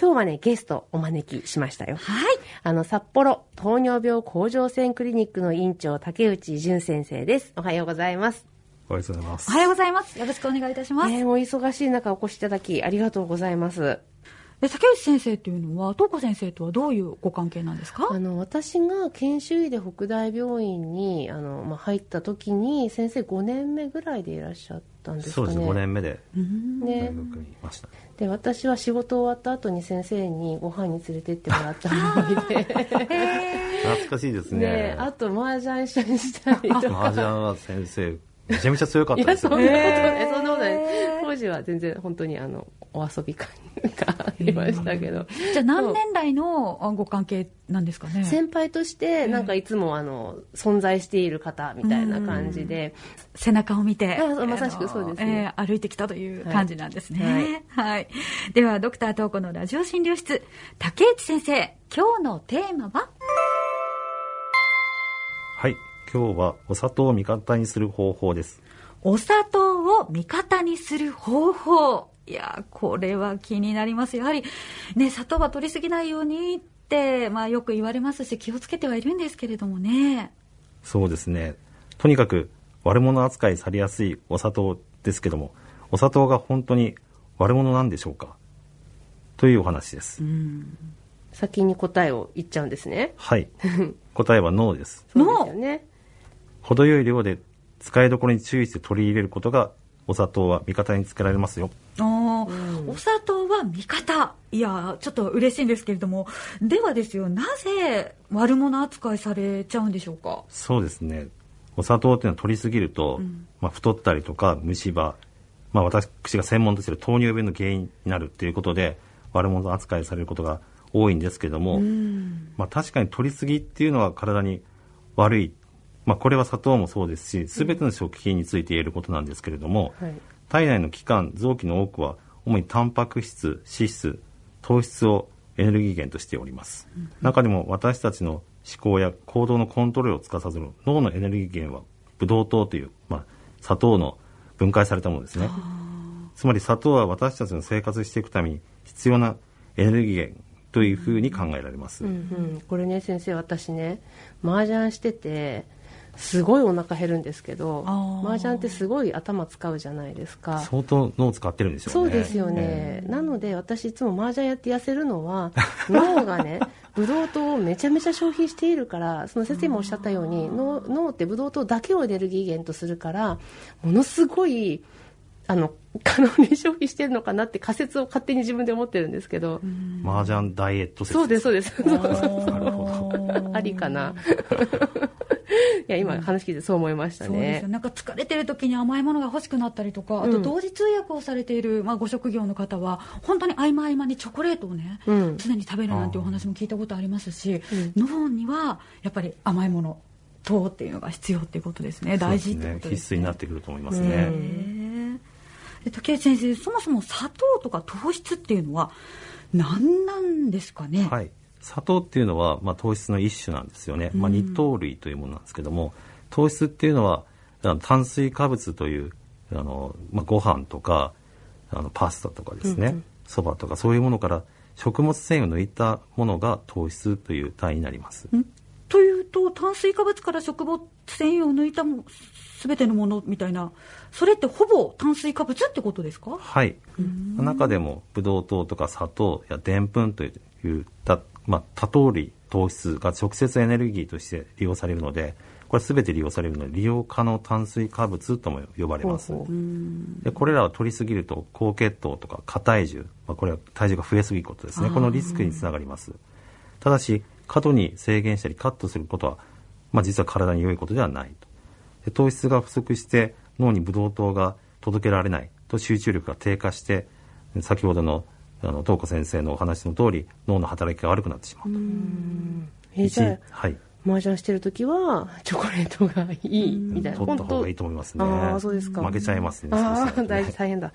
今日はね、ゲストお招きしましたよ。はい。あの、札幌糖尿病甲状腺クリニックの院長、竹内淳先生です。おはようございます。おはようございますお。はようございます。よろしくお願いいたします。えー、お忙しい中お越しいただき、ありがとうございます。え竹内先生というのは、東子先生とはどういうご関係なんですか？あの、私が研修医で北大病院に、あの、まあ、入った時に、先生5年目ぐらいでいらっしゃったんですかね。そうですね、5年目で大。学にいました。で、私は仕事終わった後に先生にご飯に連れてってもらった思いで。懐かしいですねね。あと、麻雀一緒にしたりとか。麻雀は先生、めちゃめちゃ強かったですよそんなことね。ない、そんなことない。当時は全然本当にあの、お遊び感がありましたけど。じゃあ何年来のあご関係なんですかね？先輩として、なんかいつもあの、存在している方みたいな感じで、背中を見て、まさしくそうですねえー歩いてきたという感じなんですね。はい。では、ドクター東子のラジオ診療室、竹内先生、今日のテーマは？はい。今日はお砂糖を味方にする方法です。お砂糖を味方にする方法。いや、これは気になります。やはり、ね、砂糖は取りすぎないようにって、まあよく言われますし、気をつけてはいるんですけれどもね。そうですね。とにかく悪者扱いされやすいお砂糖ですけども、お砂糖が本当に悪者なんでしょうか？というお話です。先に答えを言っちゃうんですね。はい。答えはノーです。そうですよね。程よい量で使いどころに注意して取り入れることがお砂糖は味方につけられますよ。あーお砂糖は味方。いや、ちょっと嬉しいんですけれども、ではですよ、なぜ悪者扱いされちゃうんでしょうか？そうですね。お砂糖っていうのは取りすぎると、まあ、太ったりとか虫歯、まあ、私が専門としている糖尿病の原因になるっていうことで悪者扱いされることが多いんですけども、まあ、確かに取りすぎっていうのは体に悪い、まあ、これは砂糖もそうですし全ての食品について言えることなんですけれども、はい。体内の器官臓器の多くは主にタンパク質脂質糖質をエネルギー源としております、中でも私たちの思考や行動のコントロールを司る脳のエネルギー源はブドウ糖という、まあ、砂糖の分解されたものですね。つまり砂糖は私たちの生活していくために必要なエネルギー源というふうに考えられます、うんうん。これね、先生、私ね、麻雀してて、すごいお腹減るんですけど、麻雀ってすごい頭使うじゃないですか。相当脳を使ってるんでしょそうですよね、なので私いつも麻雀やって痩せるのは 脳がねブドウ糖をめちゃめちゃ消費しているからその先生もおっしゃったように脳脳ってブドウ糖だけをエネルギー源とするからものすごいあのカロリー消費してるのかなって仮説を勝手に自分で思ってるんですけど、麻雀ダイエット説そうですそうです。な るほど。ありかな。い や今話聞いてそう思いましたそうですねよ。なんか疲れてる時に甘いものが欲しくなったりとか、あとうん同時通訳をされている、まあ、ご職業の方は本当に合間合間にチョコレートをね、うん。常に食べるなんてお話も聞いたことありますし、脳にはやっぱり甘いもの糖っていうのが必要っていうことですね。大事ってことですね。必須になってくると思いますね、へー。で竹内先生そもそも砂糖とか糖質っていうのは何なんですかね、はい、砂糖っていうのは、まあ、糖質の一種なんですよね、まあ、二糖類というものなんですけども糖質っていうのは炭水化物というあの、まあ、ご飯とかあのパスタとかですね。そば、蕎麦とかそういうものから食物繊維を抜いたものが糖質という単位になります。ん。というと炭水化物から食物繊維を抜いたも全てのものみたいなそれってほぼ炭水化物ってことですか？はい。中でもブドウ糖とか砂糖やでんぷんというた、まあ、多糖類糖質が直接エネルギーとして利用されるのでこれ全て利用されるので利用可能炭水化物とも呼ばれます。でこれらを取りすぎると高血糖とか過体重、まあ、これは体重が増えすぎることですね。このリスクにつながります。ただし過度に制限したりカットすることは、まあ、実は体に良いことではないと。で糖質が不足して脳にブドウ糖が届けられないと集中力が低下して先ほどのあの東子先生のお話の通り脳の働きが悪くなってしまうと。えじゃあはい。麻雀してる時はチョコレートがいいみたいな。取った方がいいと思いますね。ああそうですか。負けちゃいますねああそうするとね大大変だ。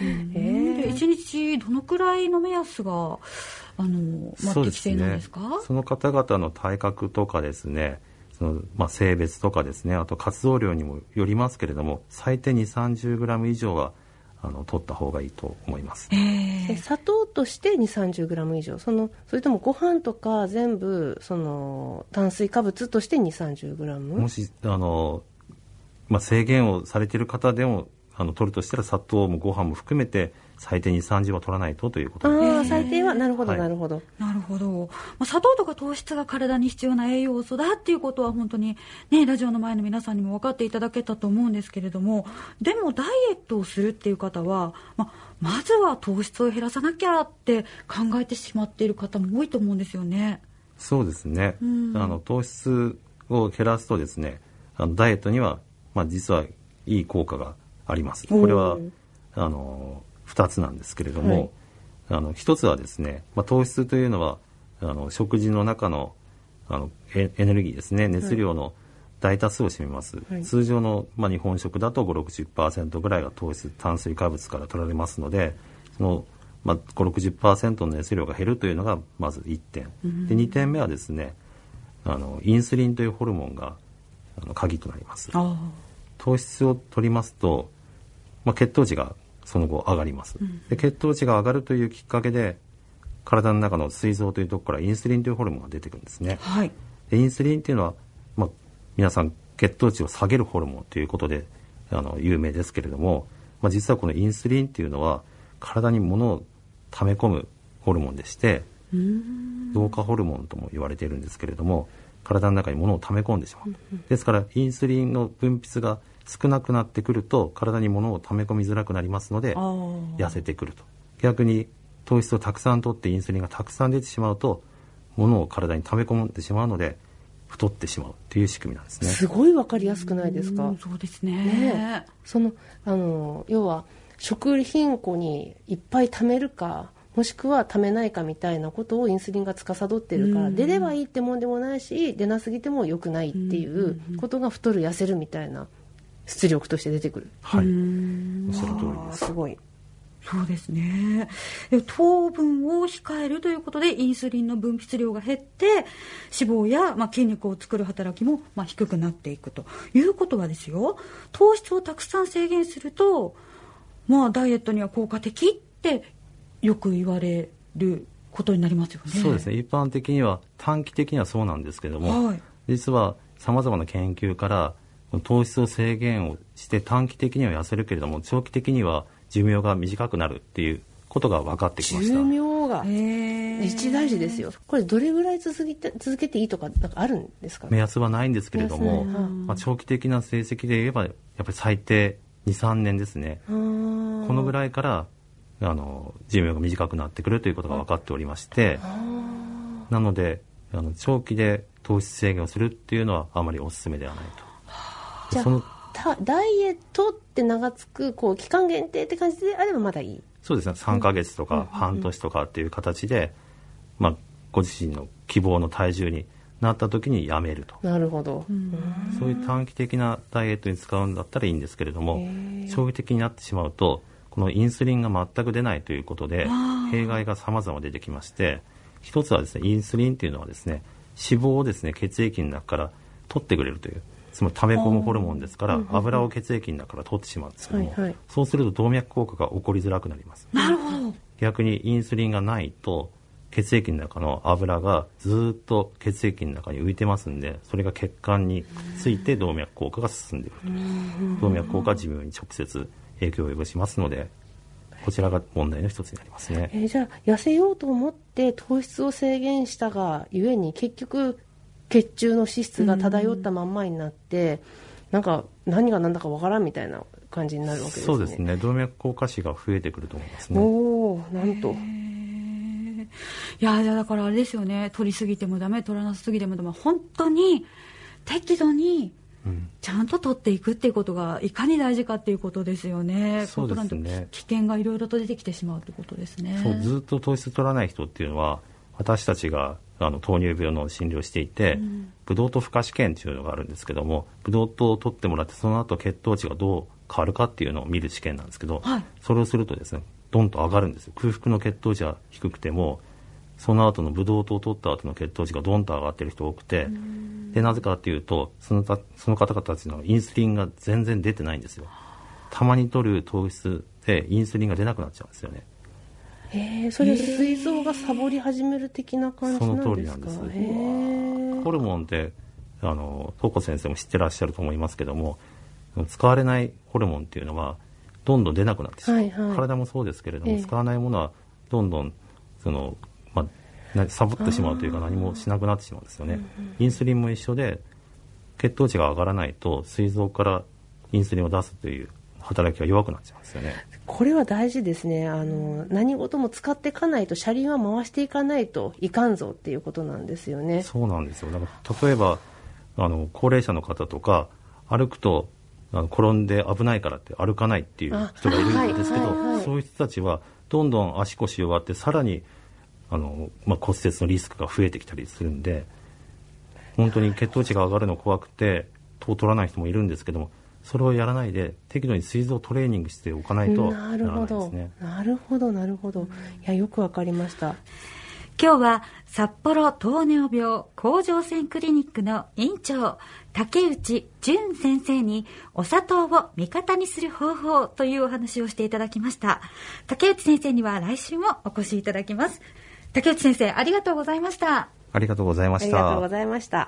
でえ一日どのくらいの目安があの、まあ、そう適正なんですか？その方々の体格とかですねその、まあ、性別とかですねあと活動量にもよりますけれども最低2 3 0グラム以上はあの取った方がいいと思います。え砂糖として2 3 0グラム以上。そのそれともご飯とか全部その炭水化物として2 3 0グラム？もしあの、まあ、制限をされている方でもあの取るとしたら砂糖もご飯も含めて最低2 3 0は取らないとということです。ああ最低はなるほど、はい。なるほど。なるほど、まあ、砂糖とか糖質が体に必要な栄養素だっていうことは本当にねラジオの前の皆さんにも分かっていただけたと思うんですけれどもでもダイエットをするっていう方は、まあ、まずは糖質を減らさなきゃって考えてしまっている方も多いと思うんですよね。そうですね、うん。あの糖質を減らすとですねあのダイエットには、まあ、実はいい効果があります。これはあの2つなんですけれども、あの1つはですね、まあ、糖質というのはあの食事の中のあのエエネルギーですね。熱量の大多数を占めます、はい。通常の、まあ、日本食だと560%ぐらいが糖質炭水化物から取られますのでその、まあ、560%の熱量が減るというのがまず1点、で2点目はですねあのインスリンというホルモンがあの鍵となります。あ糖質を取りますと、まあ、血糖値がその後上がります、で血糖値が上がるというきっかけで体の中の膵臓というところからインスリンというホルモンが出てくるんですね。はい。でインスリンっていうのは、まあ、皆さん血糖値を下げるホルモンということであの有名ですけれども、まあ、実はこのインスリンっていうのは体に物を溜め込むホルモンでして老化ホルモンとも言われているんですけれども体の中に物を溜め込んでしまう。ですからインスリンの分泌が少なくなってくると体に物を溜め込みづらくなりますので痩せてくると。逆に糖質をたくさん取ってインスリンがたくさん出てしまうと物を体に溜め込んでしまうので太ってしまうという仕組みなんですね。すごいわかりやすくないですか？うんそうですね。ねそのあの要は食品庫にいっぱい貯めるかもしくは貯めないかみたいなことをインスリンが司ってるから、うん。出ればいいってもんでもないし出なすぎても良くないっていうことが太る痩せるみたいな出力として出てくる。はい。うん。おっしゃる通りです。すごい。そうですね。で糖分を控えるということでインスリンの分泌量が減って脂肪や、まあ、筋肉を作る働きも、まあ、低くなっていくということはですよ。糖質をたくさん制限すると、まあ、ダイエットには効果的ってよく言われることになりますよね。そうですね。一般的には短期的にはそうなんですけども、はい。実はさまざまな研究から糖質を制限をして短期的には痩せるけれども長期的には寿命が短くなるっていうことが分かってきました。寿命が。一大事ですよ。これどれぐらい続けて続けていいとかなんかあるんですか？目安はないんですけれども、目安ないまあ、長期的な成績で言えばやっぱり最低23年ですね。このぐらいからあの寿命が短くなってくるということが分かっておりましてなのであの長期で糖質制限をするっていうのはあまりお勧めではないとじゃそのあたダイエットって名が付くこう期間限定って感じであればまだいい？そうですね。3ヶ月とか半年とかっていう形で、まあ、ご自身の希望の体重になった時にやめると。なるほど、そういう短期的なダイエットに使うんだったらいいんですけれども長期的になってしまうとこのインスリンが全く出ないということで弊害が様々出てきまして一つはですねインスリンっていうのはですね脂肪をですね血液の中から取ってくれるというつまり溜め込むホルモンですから油を血液の中から取ってしまうんですけども、はいはい。そうすると動脈硬化が起こりづらくなります。なるほど。逆にインスリンがないと血液の中の油がずっと血液の中に浮いてますんでそれが血管について動脈硬化が進んでいくると。動脈硬化は寿命に直接影響を及ぼしますのでこちらが問題の一つになりますね。えーじゃあ痩せようと思って糖質を制限したがゆえに結局血中の脂質が漂ったまんまになって、なんか何が何だかわからんみたいな感じになるわけですね。そうですね。動脈硬化死が増えてくると思いますね。おおなんと。いやいやだからあれですよね。取りすぎてもダメ取らなすぎてもダメ。本当に適度にうん。ちゃんと取っていくっていうことがいかに大事かっていうことですよね。そうですね。危険がいろいろと出てきてしまうってことですね。そうずっと糖質取らない人っていうのは私たちがあの糖尿病の診療をしていて、ブドウ糖負荷試験っていうのがあるんですけどもブドウ糖を取ってもらってその後血糖値がどう変わるかっていうのを見る試験なんですけど、はい。それをするとですねドンと上がるんですよ。空腹の血糖値は低くてもその後のブドウ糖を取った後の血糖値がドンと上がってる人多くてでなぜかっていうとそのたその方々たちのインスリンが全然出てないんですよ。たまに取る糖質でインスリンが出なくなっちゃうんですよねへえそれ膵臓がサボり始める的な感じなんですか？その通りなんです。ホルモンってあの東子先生も知ってらっしゃると思いますけども使われないホルモンっていうのはどんどん出なくなってしまう、はいはい。体もそうですけれども、ええ。使わないものはどんどんその、まあ、なサボってしまうというか何もしなくなってしまうんですよね、インスリンも一緒で血糖値が上がらないと膵臓からインスリンを出すという働きが弱くなっちゃうんですよねこれは大事ですね。あの何事も使っていかないと車輪は回していかないといかんぞっていうことなんですよね。そうなんですよ。だから例えばあの高齢者の方とか歩くとあの転んで危ないからって歩かないっていう人がいるんですけど、あはいはいはい。そういう人たちはどんどん足腰弱ってさらにあの、まあ、骨折のリスクが増えてきたりするんで本当に血糖値が上がるの怖くて糖を取らない人もいるんですけどもそれをやらないで適度に膵臓トレーニングしておかないとななるほらないですど、ね。なるほどなるほど。いやよくわかりました。今日は札幌糖尿病甲状腺クリニックの院長竹内淳先生にお砂糖を味方にする方法というお話をしていただきました。竹内先生には来週もお越しいただきます。竹内先生ありがとうございました。ありがとうございまあした。りがとうご。ざいました